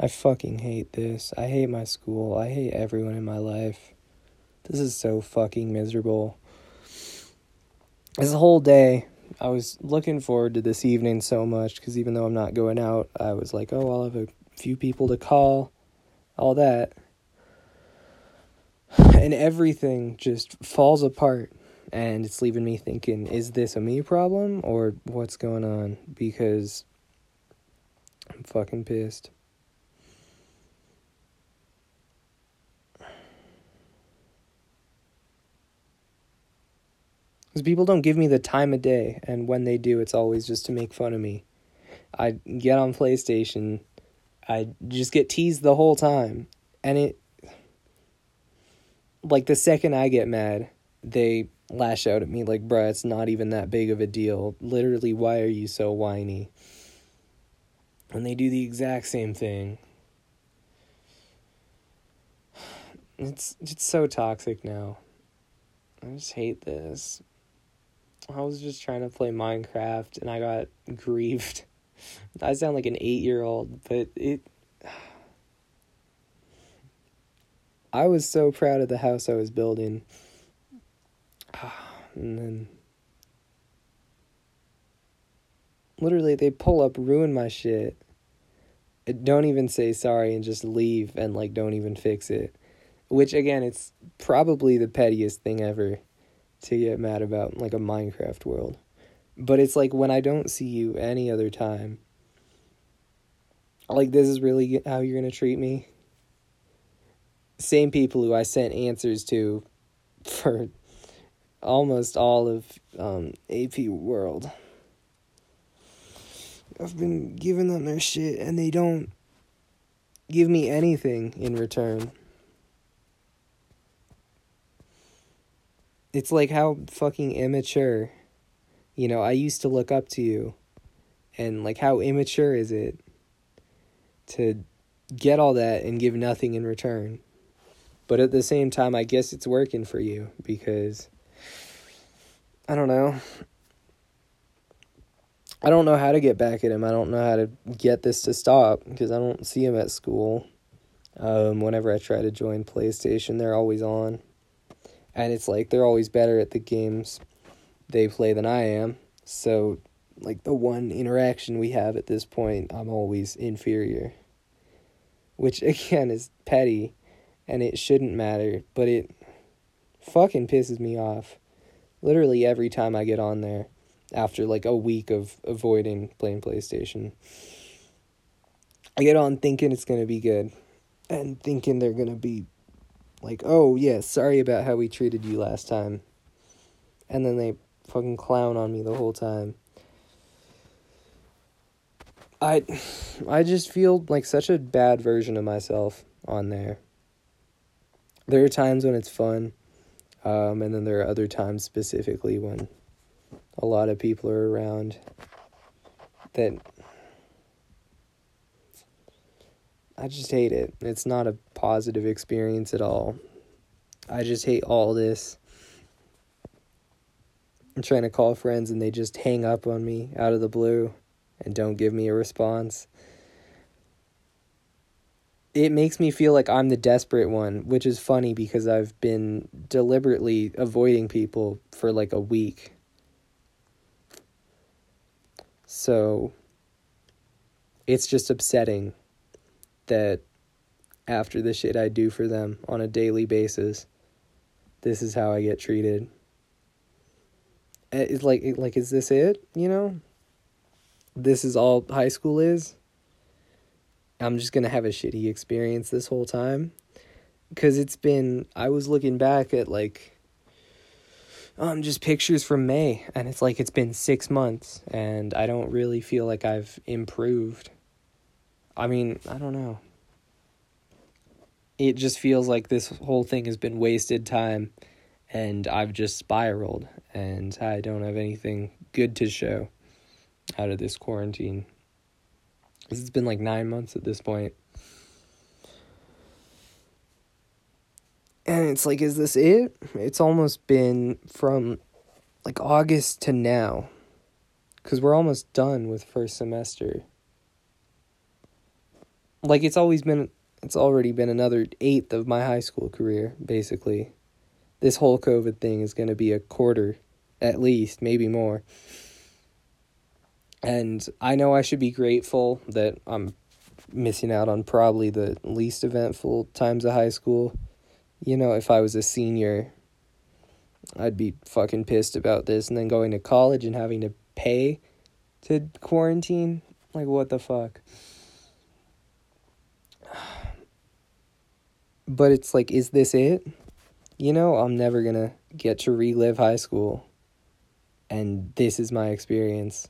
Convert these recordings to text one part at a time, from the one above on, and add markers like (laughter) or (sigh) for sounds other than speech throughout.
I fucking hate this. I hate my school. I hate everyone in my life. This is so fucking miserable. This whole day, I was looking forward to this evening so much because even though I'm not going out, I was like, oh, I'll have a few people to call, all that. And everything just falls apart. And it's leaving me thinking, is this a me problem or what's going on? Because I'm fucking pissed. Because people don't give me the time of day, and when they do, it's always just to make fun of me. I get on PlayStation, I just get teased the whole time, and it. Like the second I get mad, they lash out at me like, bruh, it's not even that big of a deal. Literally, why are you so whiny? And they do the exact same thing. (sighs) It's it's so toxic now. I just hate this. I was just trying to play Minecraft and I got griefed. (laughs) I sound like an 8-year-old, but it (sighs) I was so proud of the house I was building. (sighs) And then literally they pull up, ruin my shit. Uh, don't even say sorry and just leave and like don't even fix it. Which again, it's probably the pettiest thing ever to get mad about like a Minecraft world. But it's like when I don't see you any other time. Like this is really how you're going to treat me. Same people who I sent answers to for almost all of um, AP World. I've been giving them their shit and they don't give me anything in return. It's like how fucking immature. You know, I used to look up to you. And like how immature is it to get all that and give nothing in return? But at the same time, I guess it's working for you because I don't know. I don't know how to get back at him. I don't know how to get this to stop because I don't see him at school. Um, whenever I try to join PlayStation, they're always on. And it's like they're always better at the games they play than I am. So, like, the one interaction we have at this point, I'm always inferior. Which, (laughs) again, is petty and it shouldn't matter, but it fucking pisses me off. Literally every time I get on there after like a week of avoiding playing PlayStation. I get on thinking it's going to be good and thinking they're going to be like, "Oh, yeah, sorry about how we treated you last time." And then they fucking clown on me the whole time. I I just feel like such a bad version of myself on there. There are times when it's fun, um, and then there are other times specifically when a lot of people are around that I just hate it. It's not a positive experience at all. I just hate all this. I'm trying to call friends and they just hang up on me out of the blue and don't give me a response. It makes me feel like I'm the desperate one, which is funny because I've been deliberately avoiding people for like a week. So it's just upsetting that after the shit I do for them on a daily basis, this is how I get treated. It's like like is this it, you know? This is all high school is? I'm just going to have a shitty experience this whole time cuz it's been I was looking back at like um, just pictures from May, and it's like it's been six months, and I don't really feel like I've improved. I mean, I don't know. It just feels like this whole thing has been wasted time, and I've just spiraled, and I don't have anything good to show out of this quarantine. It's been like nine months at this point. and it's like is this it it's almost been from like august to now because we're almost done with first semester like it's always been it's already been another eighth of my high school career basically. This whole covid thing is going to be a quarter at least maybe more. And i know i should be grateful that i'm missing out on probably the least eventful times of high school. You know if i was a senior i'd be fucking pissed about this and then going to college and having to pay to quarantine? Like what the fuck but it's like, is this it? You know, I'm never gonna get to relive high school. And this is my experience.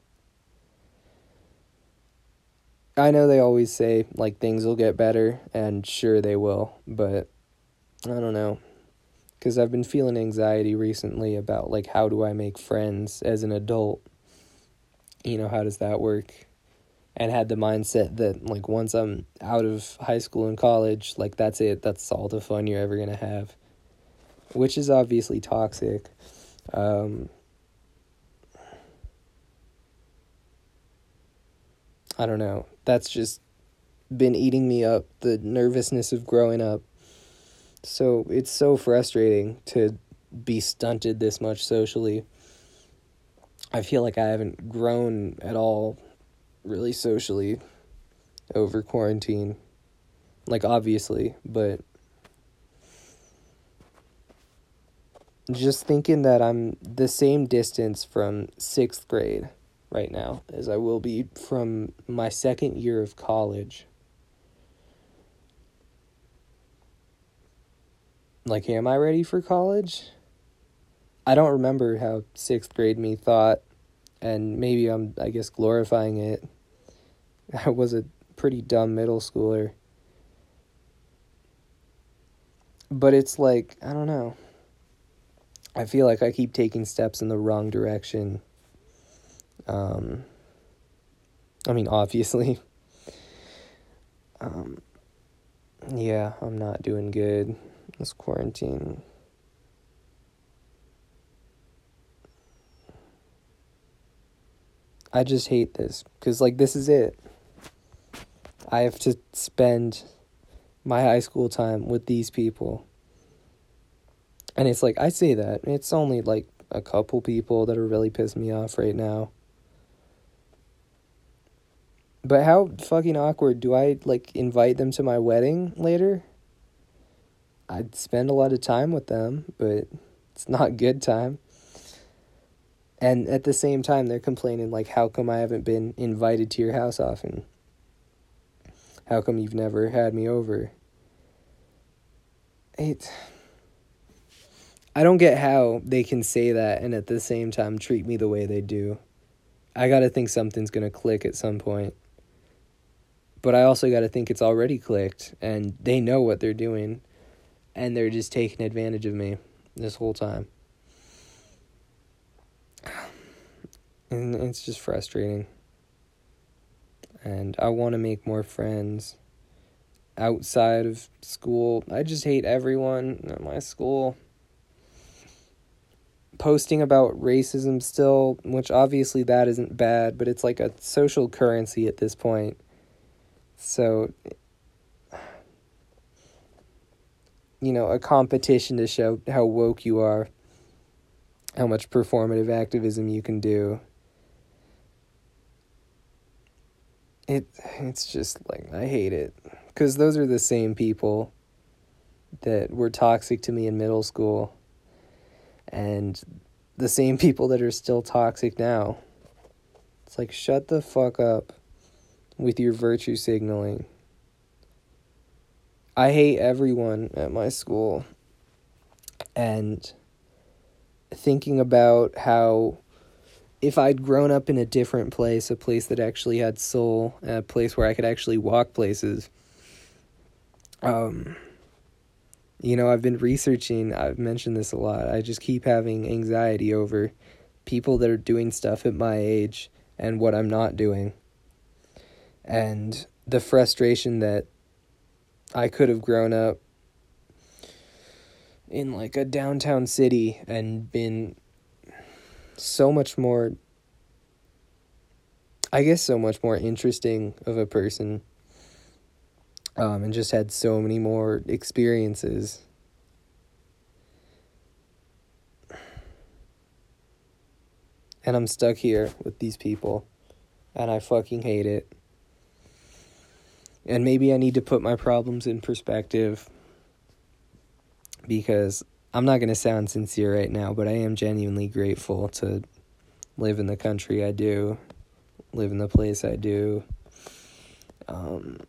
I know they always say, like, things will get better, and sure they will, but I don't know. Because I've been feeling anxiety recently about, like, how do I make friends as an adult? You know, how does that work? And had the mindset that like once I'm out of high school and college, like that's it. That's all the fun you're ever gonna have, which is obviously toxic. Um, I don't know. That's just been eating me up. The nervousness of growing up. So it's so frustrating to be stunted this much socially. I feel like I haven't grown at all really socially over quarantine. Like, obviously, but just thinking that I'm the same distance from sixth grade right now as I will be from my second year of college. Like, am I ready for college? I don't remember how sixth grade me thought, and maybe I'm, I guess, glorifying it. (laughs) I was a pretty dumb middle schooler. But it's like, I don't know. I feel like I keep taking steps in the wrong direction. Um, I mean, (laughs) obviously. Um, yeah, I'm not doing good this quarantine. I just hate this because, like, this is it. I have to spend my high school time with these people. And it's like, I say that. It's only like a couple people that are really pissing me off right now. But how fucking awkward do I like invite them to my wedding later? I'd spend a lot of time with them, but it's not good time. And at the same time, they're complaining, like, how come I haven't been invited to your house often? How come you've never had me over? It. I don't get how they can say that and at the same time treat me the way they do. I gotta think something's gonna click at some point. But I also gotta think it's already clicked and they know what they're doing and they're just taking advantage of me this whole time. And it's just frustrating and I want to make more friends outside of school. I just hate everyone at my school. Posting about racism still, which obviously that isn't bad, but it's like a social currency at this point. So, you know, a competition to show how woke you are, how much performative activism you can do. It it's just like I hate it cuz those are the same people that were toxic to me in middle school and the same (laughs) people that are still toxic now. It's like shut the fuck up with your virtue signaling. I hate everyone at my school and thinking about how if I'd grown up in a different place, a place that actually had soul, a place where I could actually walk places, um, you know, I've been researching, I've mentioned this a lot. I just keep having anxiety over people that are doing stuff at my age and what I'm not doing. And the frustration that I could have grown up in like a downtown city and been so much more I guess so much more interesting of a person um, and just had so many more experiences. And I'm stuck here with these people, and I fucking hate it. And maybe I need to put my problems in perspective because I'm not going to sound sincere right now, but I am genuinely grateful to live in the country I do, live in the place I do. Um,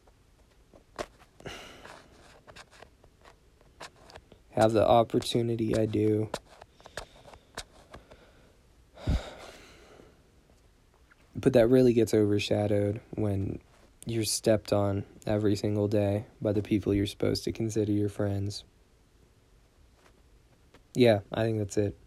have the opportunity I do. But that really gets overshadowed when you're stepped on every single day by the people you're supposed to consider your friends. Yeah, I think that's it.